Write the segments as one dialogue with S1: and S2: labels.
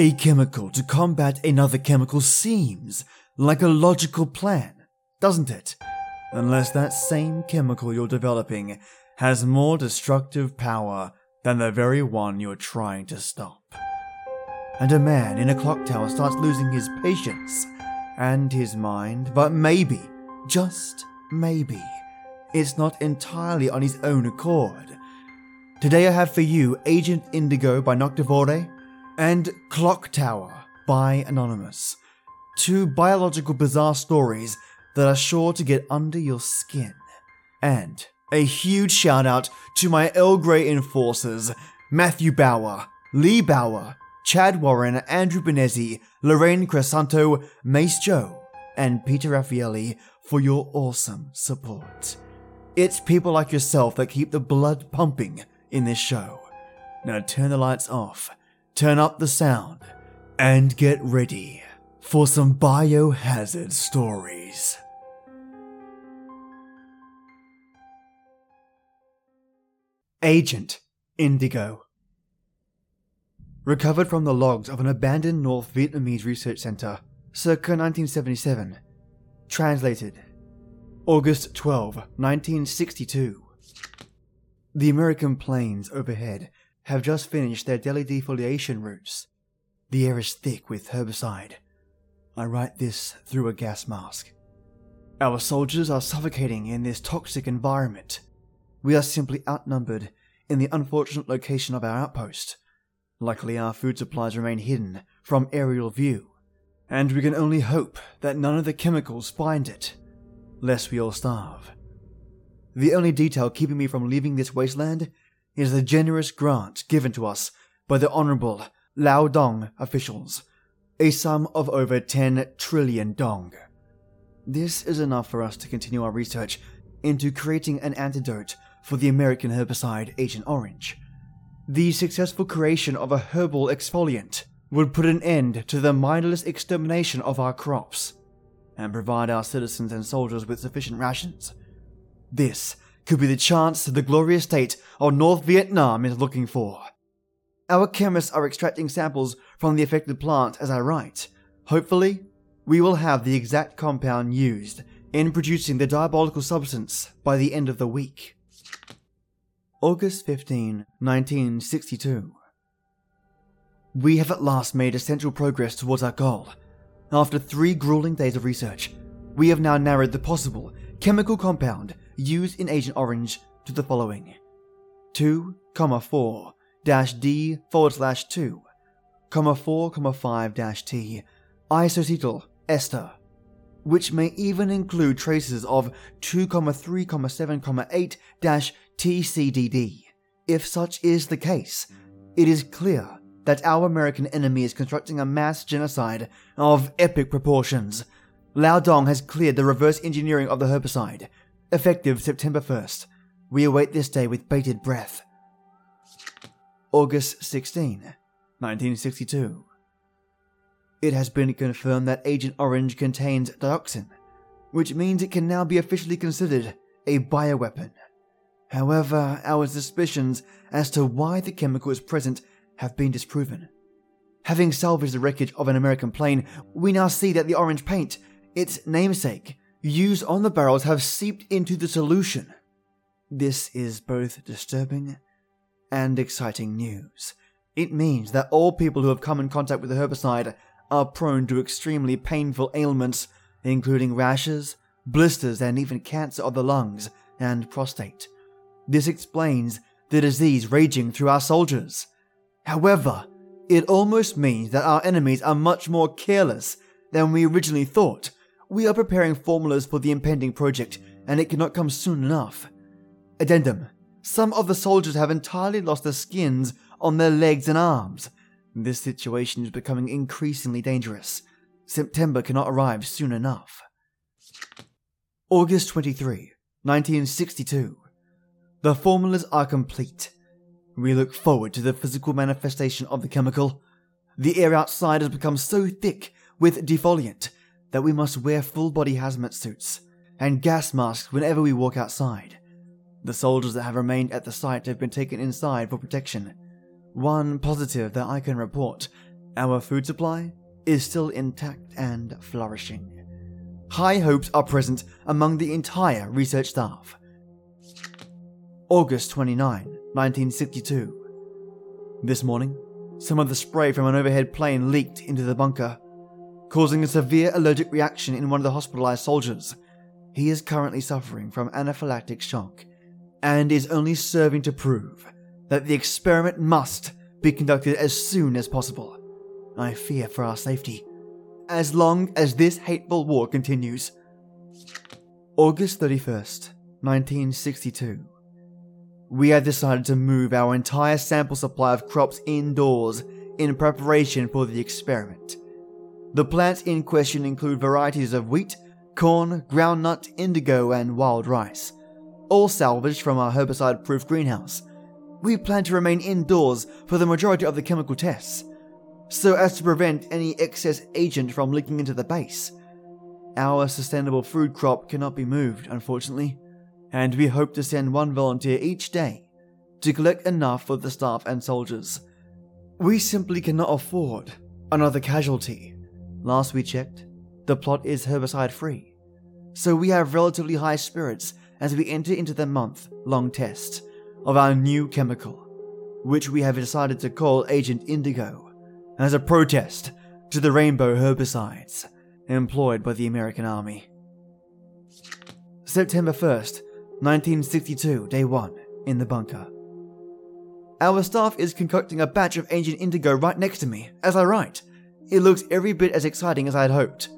S1: A chemical to combat another chemical seems like a logical plan, doesn't it? Unless that same chemical you're developing has more destructive power than the very one you're trying to stop. And a man in a clock tower starts losing his patience and his mind, but maybe, just maybe, it's not entirely on his own accord. Today I have for you Agent Indigo by Noctevoire and Clock Tower by Anonymous. Two biological bizarre stories that are sure to get under your skin. And a huge shout out to my Earl Grey enforcers Matthew Bauer, Lee Bauer, Chad Warren, Andrew Benezzi, Lorraine Cresanto, Mace Joe, and Peter Raffaelli for your awesome support. It's people like yourself that keep the blood pumping in this show. Now turn the lights off, turn up the sound, and get ready for some biohazard stories. Agent Indigo. Recovered from the logs of an abandoned North Vietnamese research center, circa 1977. Translated. August 12, 1962. The American planes overhead have just finished their daily defoliation routes. The air is thick with herbicide. I write this through a gas mask. Our soldiers are suffocating in this toxic environment. We are simply outnumbered in the unfortunate location of our outpost. Luckily, our food supplies remain hidden from aerial view, and we can only hope that none of the chemicals find it, lest we all starve. The only detail keeping me from leaving this wasteland is the generous grant given to us by the Honorable Lao Dong officials, a sum of over 10 trillion dong. This is enough for us to continue our research into creating an antidote for the American herbicide Agent Orange. The successful creation of a herbal exfoliant would put an end to the mindless extermination of our crops and provide our citizens and soldiers with sufficient rations. This could be the chance the glorious state of North Vietnam is looking for. Our chemists are extracting samples from the affected plant as I write. Hopefully, we will have the exact compound used in producing the diabolical substance by the end of the week. August 15, 1962. We have at last made essential progress towards our goal. After three grueling days of research, we have now narrowed the possible chemical compound used in Agent Orange to the following 2, 4 dash D forward slash 2, comma 4, comma 5 dash T, isooctyl ester, which may even include traces of 2, 3, 7, 8 dash TCDD. If such is the case, it is clear that our American enemy is constructing a mass genocide of epic proportions. Lao Dong has cleared the reverse engineering of the herbicide, effective September 1st. We await this day with bated breath. August 16, 1962. It has been confirmed that Agent Orange contains dioxin, which means it can now be officially considered a bioweapon. However, our suspicions as to why the chemical is present have been disproven. Having salvaged the wreckage of an American plane, we now see that the orange paint, its namesake, used on the barrels have seeped into the solution. This is both disturbing and exciting news. It means that all people who have come in contact with the herbicide are prone to extremely painful ailments, including rashes, blisters, and even cancer of the lungs and prostate. This explains the disease raging through our soldiers. However, it almost means that our enemies are much more careless than we originally thought. We are preparing formulas for the impending project, and it cannot come soon enough. Addendum Some of the soldiers have entirely lost their skins on their legs and arms. This situation is becoming increasingly dangerous. September cannot arrive soon enough. August 23, 1962. The formulas are complete. We look forward to the physical manifestation of the chemical. The air outside has become so thick with defoliant that we must wear full body hazmat suits and gas masks whenever we walk outside. The soldiers that have remained at the site have been taken inside for protection. One positive that I can report Our food supply is still intact and flourishing. High hopes are present among the entire research staff. August 29, 1962. This morning, some of the spray from an overhead plane leaked into the bunker, causing a severe allergic reaction in one of the hospitalized soldiers. He is currently suffering from anaphylactic shock and is only serving to prove that the experiment must be conducted as soon as possible. I fear for our safety, as long as this hateful war continues. August 31st, 1962. We have decided to move our entire sample supply of crops indoors in preparation for the experiment. The plants in question include varieties of wheat, corn, groundnut, indigo, and wild rice, all salvaged from our herbicide proof greenhouse. We plan to remain indoors for the majority of the chemical tests, so as to prevent any excess agent from leaking into the base. Our sustainable food crop cannot be moved, unfortunately, and we hope to send one volunteer each day to collect enough for the staff and soldiers. We simply cannot afford another casualty. Last we checked, the plot is herbicide free, so we have relatively high spirits as we enter into the month long test of our new chemical, which we have decided to call Agent Indigo, as a protest to the rainbow herbicides employed by the American Army. September 1st, 1962, Day 1, in the bunker. Our staff is concocting a batch of Agent Indigo right next to me as I write. It looks every bit as exciting as I had hoped.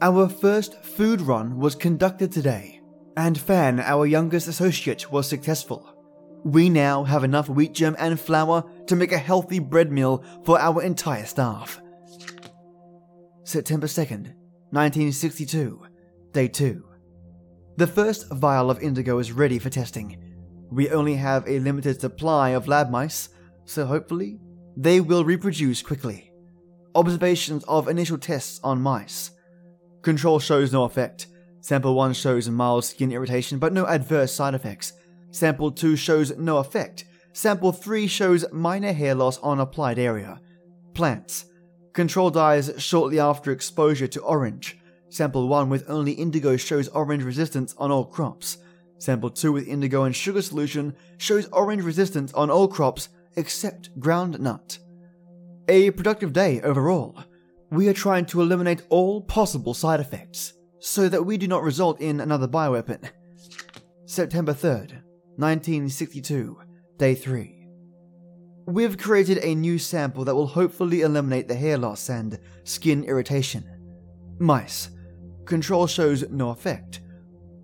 S1: Our first food run was conducted today, and Fan, our youngest associate, was successful. We now have enough wheat germ and flour to make a healthy bread meal for our entire staff. September 2nd, 1962, Day 2. The first vial of indigo is ready for testing. We only have a limited supply of lab mice, so hopefully they will reproduce quickly. Observations of initial tests on mice. Control shows no effect. Sample 1 shows mild skin irritation but no adverse side effects. Sample 2 shows no effect. Sample 3 shows minor hair loss on applied area. Plants. Control dies shortly after exposure to orange. Sample 1 with only indigo shows orange resistance on all crops. Sample 2 with indigo and sugar solution shows orange resistance on all crops except ground nut. A productive day overall. We are trying to eliminate all possible side effects so that we do not result in another bioweapon. September 3rd, 1962, Day 3. We've created a new sample that will hopefully eliminate the hair loss and skin irritation. Mice. Control shows no effect.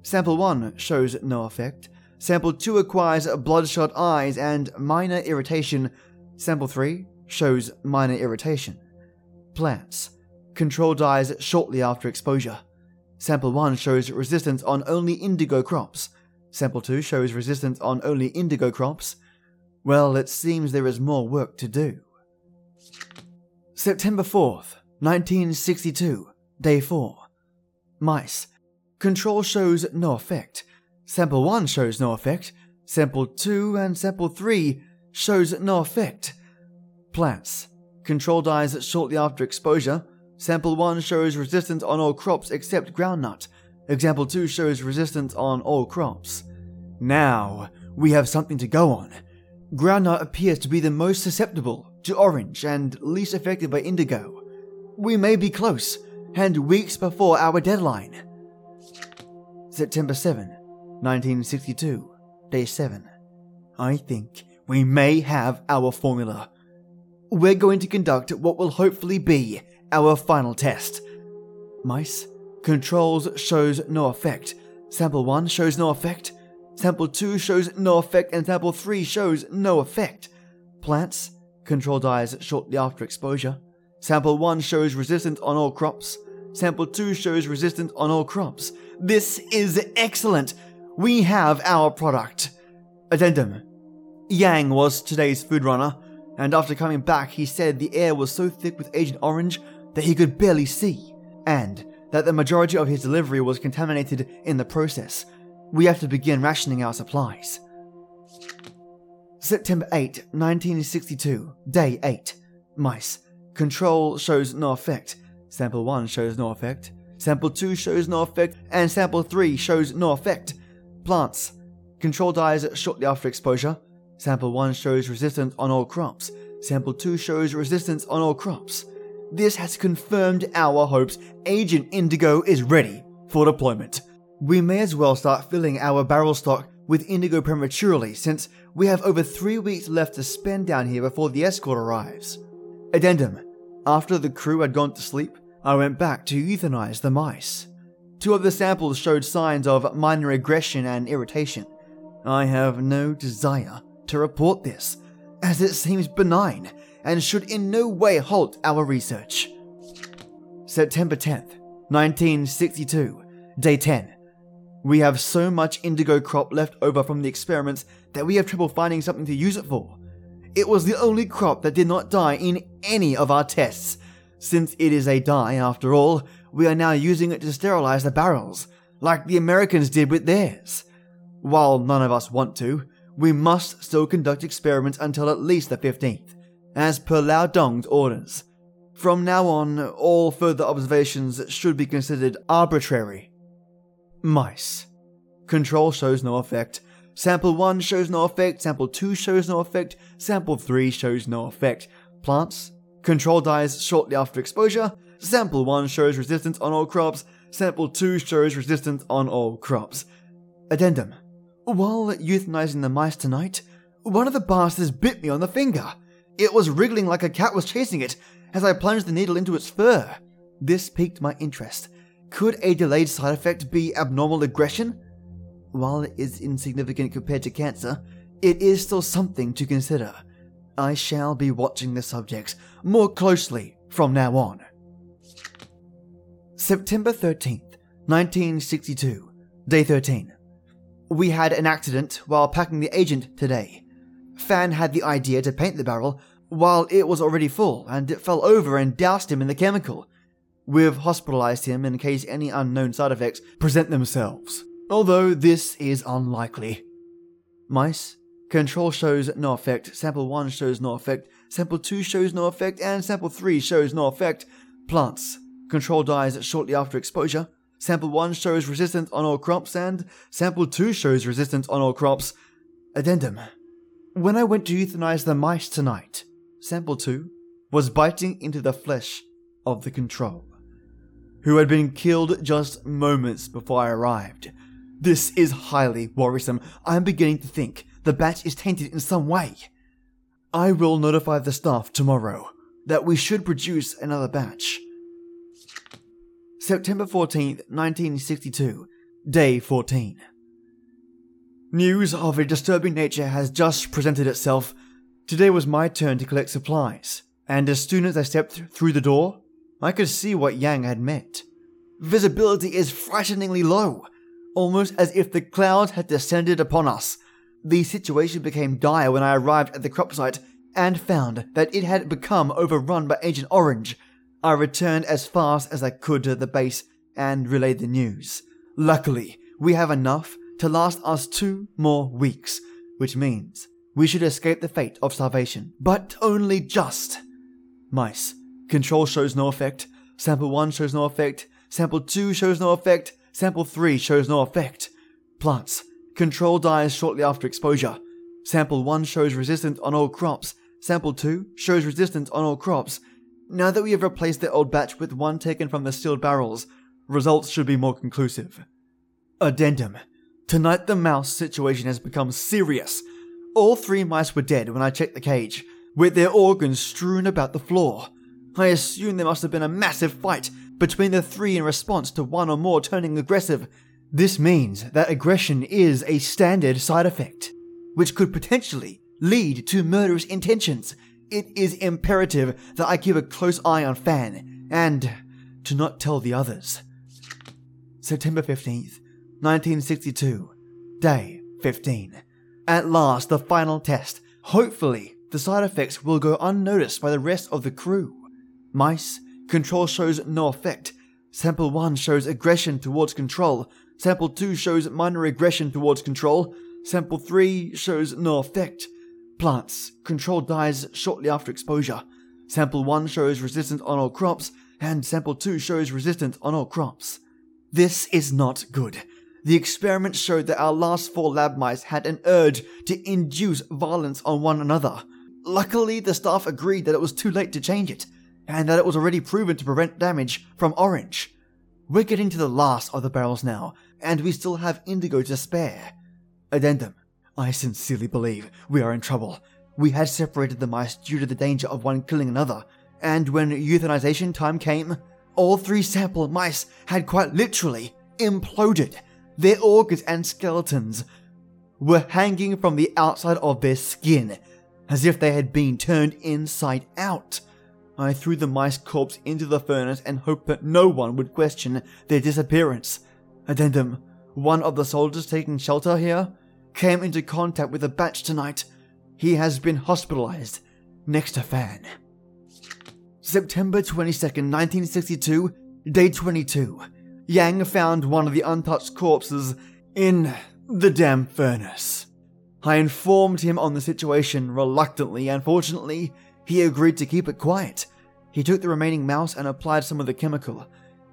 S1: Sample 1 shows no effect. Sample 2 acquires bloodshot eyes and minor irritation. Sample 3 shows minor irritation. Plants. Control dies shortly after exposure. Sample 1 shows resistance on only indigo crops. Sample 2 shows resistance on only indigo crops. Well, it seems there is more work to do. September 4th, 1962, Day 4. Mice. Control shows no effect. Sample 1 shows no effect. Sample 2 and Sample 3 shows no effect. Plants. Control dies shortly after exposure. Sample 1 shows resistance on all crops except groundnut. Example 2 shows resistance on all crops. Now, we have something to go on. Groundnut appears to be the most susceptible to orange and least affected by indigo. We may be close, and weeks before our deadline. September 7, 1962, Day 7. I think we may have our formula. We're going to conduct what will hopefully be our final test. Mice. Controls shows no effect. Sample 1 shows no effect. Sample 2 shows no effect, and sample 3 shows no effect. Plants. Control dies shortly after exposure. Sample 1 shows resistance on all crops. Sample 2 shows resistance on all crops. This is excellent. We have our product. Addendum. Yang was today's food runner, and after coming back, he said the air was so thick with Agent Orange that he could barely see, and that the majority of his delivery was contaminated in the process. We have to begin rationing our supplies. September 8, 1962, Day 8. Mice. Control shows no effect. Sample 1 shows no effect. Sample 2 shows no effect. And sample 3 shows no effect. Plants. Control dies shortly after exposure. Sample 1 shows resistance on all crops. Sample 2 shows resistance on all crops. This has confirmed our hopes Agent Indigo is ready for deployment. We may as well start filling our barrel stock with indigo prematurely since we have over three weeks left to spend down here before the escort arrives. Addendum After the crew had gone to sleep, I went back to euthanize the mice. Two of the samples showed signs of minor aggression and irritation. I have no desire to report this, as it seems benign and should in no way halt our research. September 10th, 1962, Day 10. We have so much indigo crop left over from the experiments that we have trouble finding something to use it for. It was the only crop that did not die in any of our tests. Since it is a dye, after all, we are now using it to sterilize the barrels, like the Americans did with theirs. While none of us want to, we must still conduct experiments until at least the 15th, as per Lao Dong's orders. From now on, all further observations should be considered arbitrary. Mice. Control shows no effect. Sample 1 shows no effect. Sample 2 shows no effect. Sample 3 shows no effect. Plants. Control dies shortly after exposure. Sample 1 shows resistance on all crops. Sample 2 shows resistance on all crops. Addendum. While euthanizing the mice tonight, one of the bastards bit me on the finger. It was wriggling like a cat was chasing it as I plunged the needle into its fur. This piqued my interest. Could a delayed side effect be abnormal aggression? While it is insignificant compared to cancer, it is still something to consider. I shall be watching the subject more closely from now on. September 13th, 1962, Day 13. We had an accident while packing the agent today. Fan had the idea to paint the barrel while it was already full, and it fell over and doused him in the chemical. We've hospitalized him in case any unknown side effects present themselves, although this is unlikely. Mice. Control shows no effect, sample 1 shows no effect, sample 2 shows no effect, and sample 3 shows no effect. Plants. Control dies shortly after exposure. Sample 1 shows resistance on all crops, and sample 2 shows resistance on all crops. Addendum. When I went to euthanize the mice tonight, sample 2 was biting into the flesh of the control, who had been killed just moments before I arrived. This is highly worrisome. I am beginning to think the batch is tainted in some way. I will notify the staff tomorrow that we should produce another batch. September 14th, 1962, Day 14. News of a disturbing nature has just presented itself. Today was my turn to collect supplies, and as soon as I stepped through the door, I could see what Yang had meant. Visibility is frighteningly low, almost as if the clouds had descended upon us. The situation became dire when I arrived at the crop site and found that it had become overrun by Agent Orange. I returned as fast as I could to the base and relayed the news. Luckily, we have enough to last us two more weeks, which means we should escape the fate of starvation, but only just. Mice. Control shows no effect. Sample 1 shows no effect. Sample 2 shows no effect. Sample 3 shows no effect. Plants. Control dies shortly after exposure. Sample 1 shows resistance on all crops. Sample 2 shows resistance on all crops. Now that we have replaced the old batch with one taken from the sealed barrels, results should be more conclusive. Addendum. Tonight the mouse situation has become serious. All three mice were dead when I checked the cage, with their organs strewn about the floor. I assume there must have been a massive fight between the three in response to one or more turning aggressive. This means that aggression is a standard side effect, which could potentially lead to murderous intentions. It is imperative that I keep a close eye on Fan and to not tell the others. September 15th, 1962, day 15. At last, the final test. Hopefully, the side effects will go unnoticed by the rest of the crew. Mice, control shows no effect. Sample 1 shows aggression towards control. Sample 2 shows minor aggression towards control. Sample 3 shows no effect. Plants, control dies shortly after exposure. Sample 1 shows resistance on all crops, and sample 2 shows resistance on all crops. This is not good. The experiment showed that our last four lab mice had an urge to induce violence on one another. Luckily, the staff agreed that it was too late to change it, and that it was already proven to prevent damage from orange. We're getting to the last of the barrels now, and we still have indigo to spare. Addendum. I sincerely believe we are in trouble. We had separated the mice due to the danger of one killing another, and when euthanization time came, all three sample mice had quite literally imploded. Their organs and skeletons were hanging from the outside of their skin, as if they had been turned inside out. I threw the mice corpse into the furnace and hoped that no one would question their disappearance. Addendum One of the soldiers taking shelter here came into contact with a batch tonight. He has been hospitalized next to Fan. September 22nd, 1962, day 22. Yang found one of the untouched corpses in the damn furnace. I informed him on the situation reluctantly, and fortunately, he agreed to keep it quiet. He took the remaining mouse and applied some of the chemical.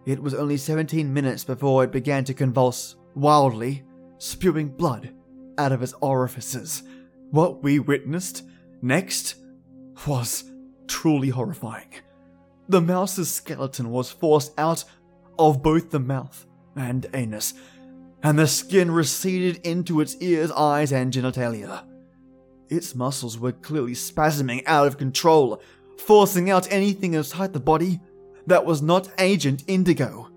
S1: It was only 17 minutes before it began to convulse wildly, spewing blood out of its orifices. What we witnessed next was truly horrifying. The mouse's skeleton was forced out of both the mouth and anus, and the skin receded into its ears, eyes, and genitalia. Its muscles were clearly spasming out of control, forcing out anything inside the body that was not Agent Indigo.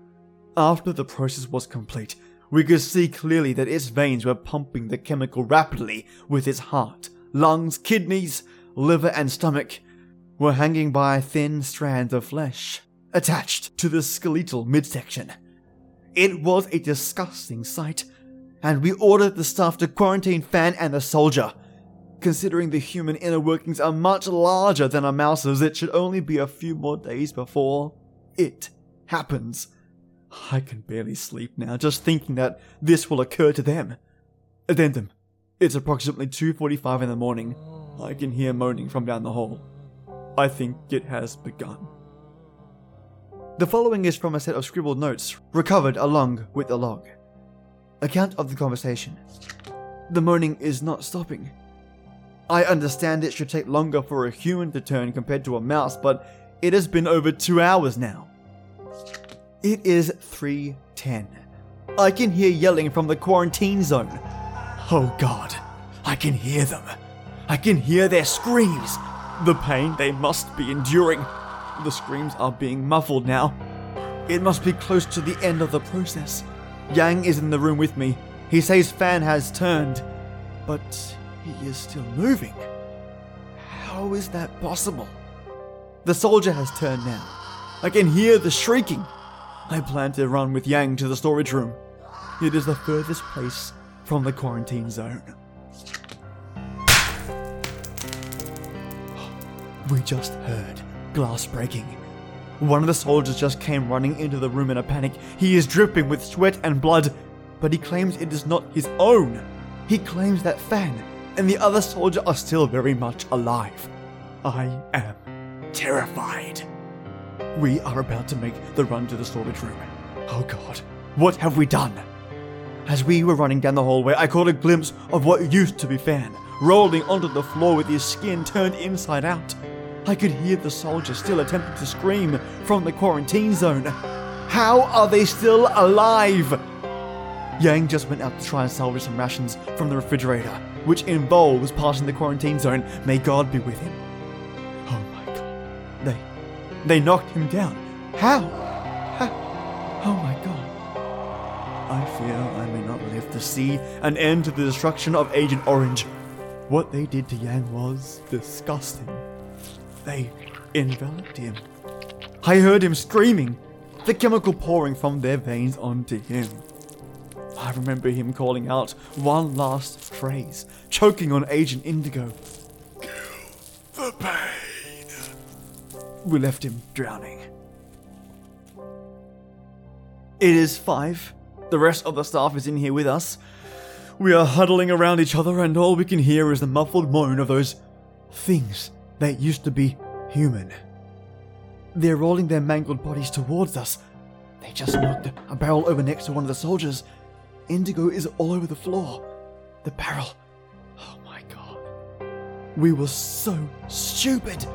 S1: After the process was complete, we could see clearly that its veins were pumping the chemical rapidly with its heart, lungs, kidneys, liver, and stomach were hanging by thin strands of flesh attached to the skeletal midsection. It was a disgusting sight, and we ordered the staff to quarantine Fan and the soldier. Considering the human inner workings are much larger than a mouse's, it should only be a few more days before it happens. I can barely sleep now, just thinking that this will occur to them. Addendum. It's approximately 2.45 in the morning. I can hear moaning from down the hall. I think it has begun. The following is from a set of scribbled notes recovered along with the log. Account of the conversation. The moaning is not stopping. I understand it should take longer for a human to turn compared to a mouse, but it has been over two hours now. It is 3:10. I can hear yelling from the quarantine zone. Oh god, I can hear them. I can hear their screams. The pain they must be enduring. The screams are being muffled now. It must be close to the end of the process. Yang is in the room with me. He says Fan has turned, but he is still moving. How is that possible? The soldier has turned now. I can hear the shrieking. I plan to run with Yang to the storage room. It is the furthest place from the quarantine zone. We just heard glass breaking. One of the soldiers just came running into the room in a panic. He is dripping with sweat and blood, but he claims it is not his own. He claims that Fan and the other soldier are still very much alive. I am terrified. We are about to make the run to the storage room. Oh god, what have we done? As we were running down the hallway, I caught a glimpse of what used to be Fan, rolling onto the floor with his skin turned inside out. I could hear the soldiers still attempting to scream from the quarantine zone. How are they still alive? Yang just went out to try and salvage some rations from the refrigerator, which involves passing the quarantine zone. May God be with him. They knocked him down. How? How? Oh my god. I fear I may not live to see an end to the destruction of Agent Orange. What they did to Yang was disgusting. They enveloped him. I heard him screaming, the chemical pouring from their veins onto him. I remember him calling out one last phrase, choking on Agent Indigo. We left him drowning. It is five. The rest of the staff is in here with us. We are huddling around each other, and all we can hear is the muffled moan of those things that used to be human. They're rolling their mangled bodies towards us. They just knocked a barrel over next to one of the soldiers. Indigo is all over the floor. The barrel. Oh my god. We were so stupid.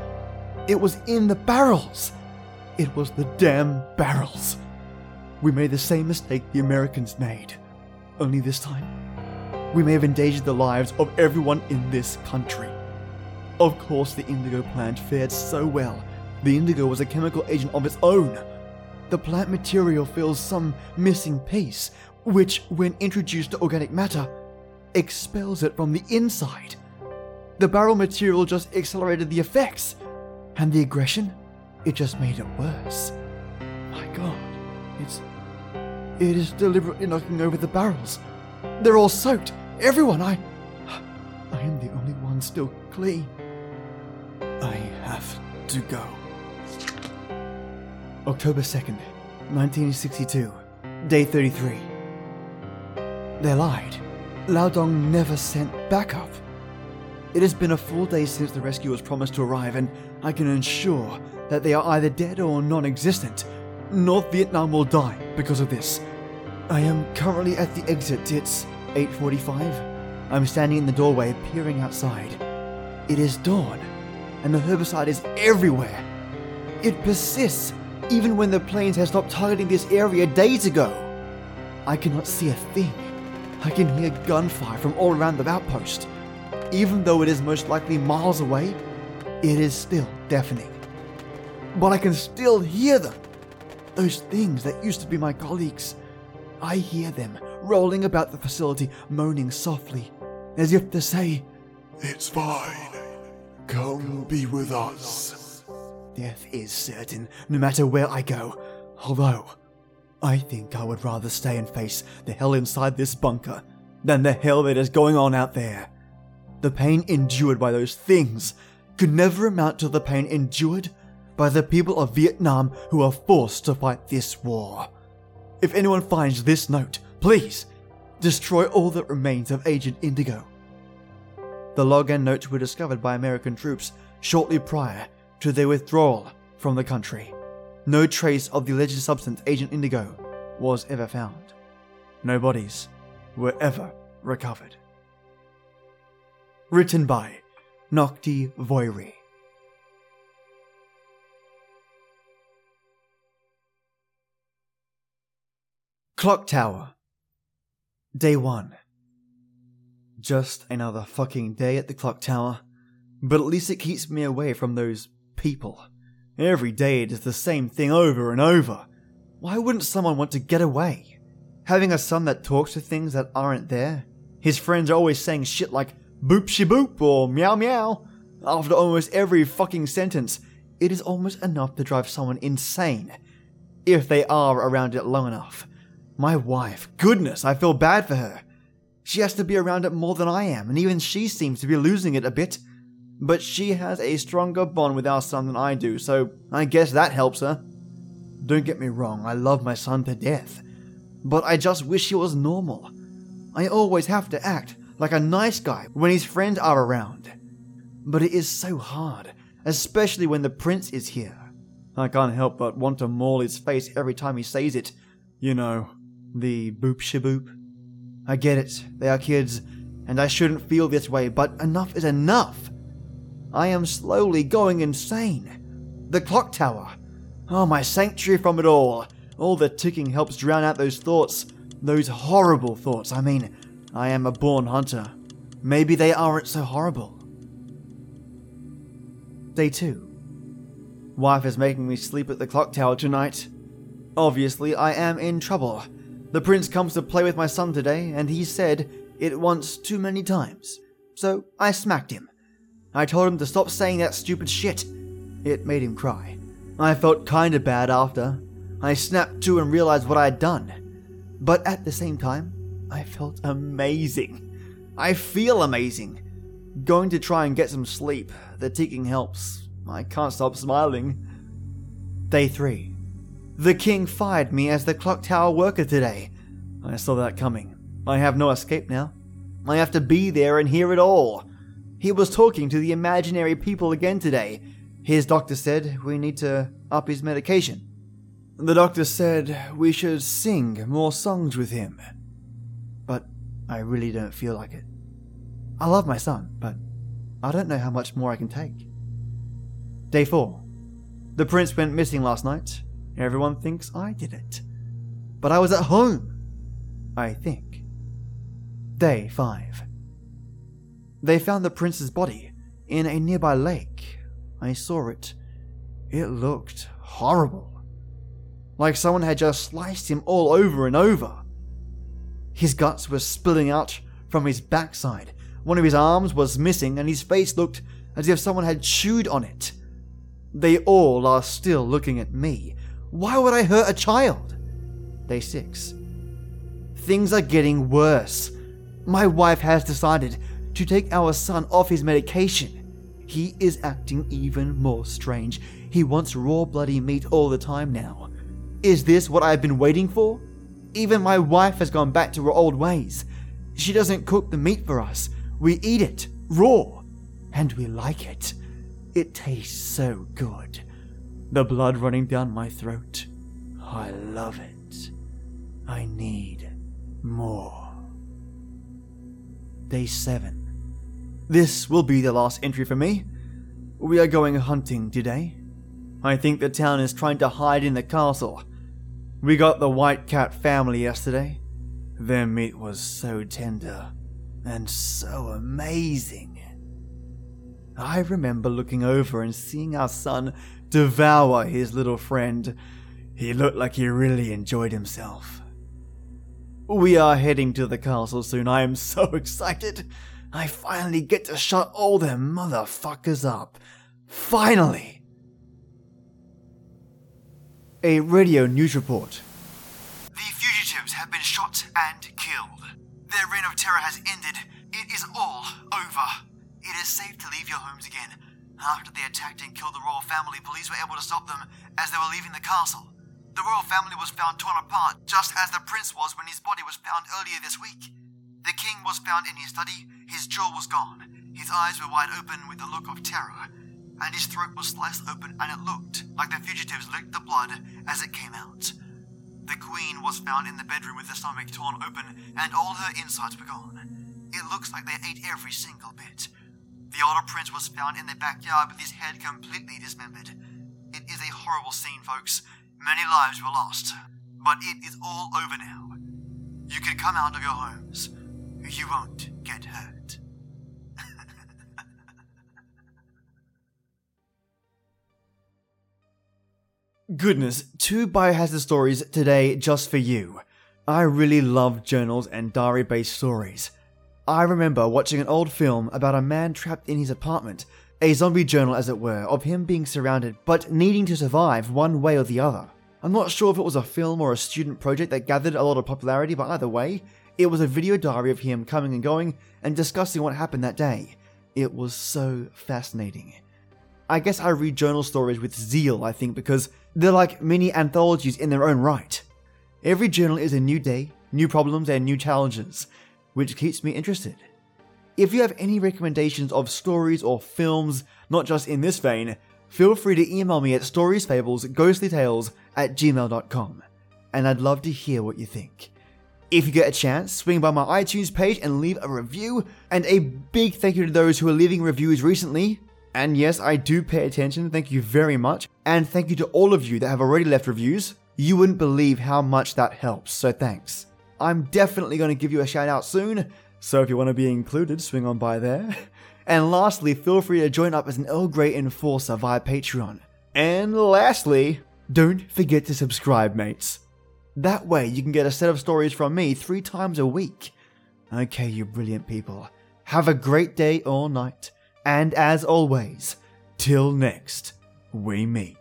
S1: It was in the barrels. It was the damn barrels. We made the same mistake the Americans made. Only this time, we may have endangered the lives of everyone in this country. Of course, the indigo plant fared so well. The indigo was a chemical agent of its own. The plant material fills some missing piece, which, when introduced to organic matter, expels it from the inside. The barrel material just accelerated the effects, and the aggression, it just made it worse. My god, it's. It is deliberately knocking over the barrels. They're all soaked. Everyone, I. I am the only one still clean. I have to go. October 2nd, 1962, day 33. They lied. Lao Dong never sent backup. It has been a full day since the rescuers promised to arrive, and I can ensure that they are either dead or non existent. North Vietnam will die because of this. I am currently at the exit. It's 8:45. I'm standing in the doorway peering outside. It is dawn, and the herbicide is everywhere. It persists even when the planes have stopped targeting this area days ago. I cannot see a thing. I can hear gunfire from all around the outpost. Even though it is most likely miles away, it is still deafening. But I can still hear them. Those things that used to be my colleagues. I hear them rolling about the facility, moaning softly, as if to say,
S2: It's fine. Come be with us.
S1: Death is certain, no matter where I go. Although, I think I would rather stay and face the hell inside this bunker than the hell that is going on out there. The pain endured by those things could never amount to the pain endured by the people of Vietnam who are forced to fight this war. If anyone finds this note, please destroy all that remains of Agent Indigo. The log and notes were discovered by American troops shortly prior to their withdrawal from the country. No trace of the alleged substance Agent Indigo was ever found. No bodies were ever recovered. Written by Noctevoire. Clock Tower. Day 1. Just another fucking day at the clock tower. But at least it keeps me away from those people. Every day it is the same thing over and over. Why wouldn't someone want to get away? Having a son that talks to things that aren't there? His friends are always saying shit like boop she boop or meow meow. After almost every fucking sentence, it is almost enough to drive someone insane. If they are around it long enough. My wife, goodness, I feel bad for her. She has to be around it more than I am, and even she seems to be losing it a bit. But she has a stronger bond with our son than I do, so I guess that helps her. Don't get me wrong, I love my son to death. But I just wish he was normal. I always have to act like a nice guy when his friends are around. But it is so hard, especially when the prince is here. I can't help but want to maul his face every time he says it. You know, the boop shaboop. I get it, they are kids, and I shouldn't feel this way, but enough is enough. I am slowly going insane. The clock tower. Oh, my sanctuary from it all. All the ticking helps drown out those thoughts. Those horrible thoughts. I mean, I am a born hunter. Maybe they aren't so horrible. Day 2. Wife is making me sleep at the clock tower tonight. Obviously, I am in trouble. The prince comes to play with my son today, and he said it once too many times. So I smacked him. I told him to stop saying that stupid shit. It made him cry. I felt kinda bad after. I snapped to and realized what I had done. But at the same time, I felt amazing. I feel amazing. Going to try and get some sleep. The ticking helps. I can't stop smiling. Day 3. The king fired me as the clock tower worker today. I saw that coming. I have no escape now. I have to be there and hear it all. He was talking to the imaginary people again today. His doctor said we need to up his medication. The doctor said we should sing more songs with him. I really don't feel like it. I love my son, but I don't know how much more I can take. Day 4. The prince went missing last night. Everyone thinks I did it. But I was at home. I think. Day 5. They found the prince's body in a nearby lake. I saw it. It looked horrible. Like someone had just sliced him all over and over. His guts were spilling out from his backside. One of his arms was missing, and his face looked as if someone had chewed on it. They all are still looking at me. Why would I hurt a child? Day 6. Things are getting worse. My wife has decided to take our son off his medication. He is acting even more strange. He wants raw bloody meat all the time now. Is this what I've been waiting for? Even my wife has gone back to her old ways. She doesn't cook the meat for us. We eat it raw, and we like it. It tastes so good. The blood running down my throat. I love it. I need more. Day 7. This will be the last entry for me. We are going hunting today. I think the town is trying to hide in the castle. We got the White Cat family yesterday. Their meat was so tender and so amazing. I remember looking over and seeing our son devour his little friend. He looked like he really enjoyed himself. We are heading to the castle soon. I am so excited. I finally get to shut all them motherfuckers up. Finally! A radio news report. The fugitives have been shot and killed. Their reign of terror has ended. It is all over. It is safe to leave your homes again. After they attacked and killed the royal family, police were able to stop them as they were leaving the castle. The royal family was found torn apart, just as the prince was when his body was found earlier this week. The king was found in his study, his jaw was gone, his eyes were wide open with a look of terror, and his throat was sliced open and it looked like the fugitives licked the blood as it came out. The queen was found in the bedroom with her stomach torn open and all her insides were gone. It looks like they ate every single bit. The older prince was found in the backyard with his head completely dismembered. It is a horrible scene, folks. Many lives were lost, but it is all over now. You can come out of your homes. You won't get hurt. Goodness, two biohazard stories today just for you. I really love journals and diary based stories. I remember watching an old film about a man trapped in his apartment, a zombie journal as it were, of him being surrounded but needing to survive one way or the other. I'm not sure if it was a film or a student project that gathered a lot of popularity, but either way, it was a video diary of him coming and going and discussing what happened that day. It was so fascinating. I guess I read journal stories with zeal, I think, because they're like mini anthologies in their own right. Every journal is a new day, new problems, and new challenges, which keeps me interested. If you have any recommendations of stories or films, not just in this vein, feel free to email me at storiesfablesghostlytales at gmail.com, and I'd love to hear what you think. If you get a chance, swing by my iTunes page and leave a review, and a big thank you to those who are leaving reviews recently. And yes, I do pay attention, thank you very much. And thank you to all of you that have already left reviews. You wouldn't believe how much that helps, so thanks. I'm definitely going to give you a shout out soon, so if you want to be included, swing on by there. And lastly, feel free to join up as an Earl Grey Enforcer via Patreon. And lastly, don't forget to subscribe, mates. That way you can get a set of stories from me three times a week. Okay, you brilliant people. Have a great day or night. And as always, till next we meet.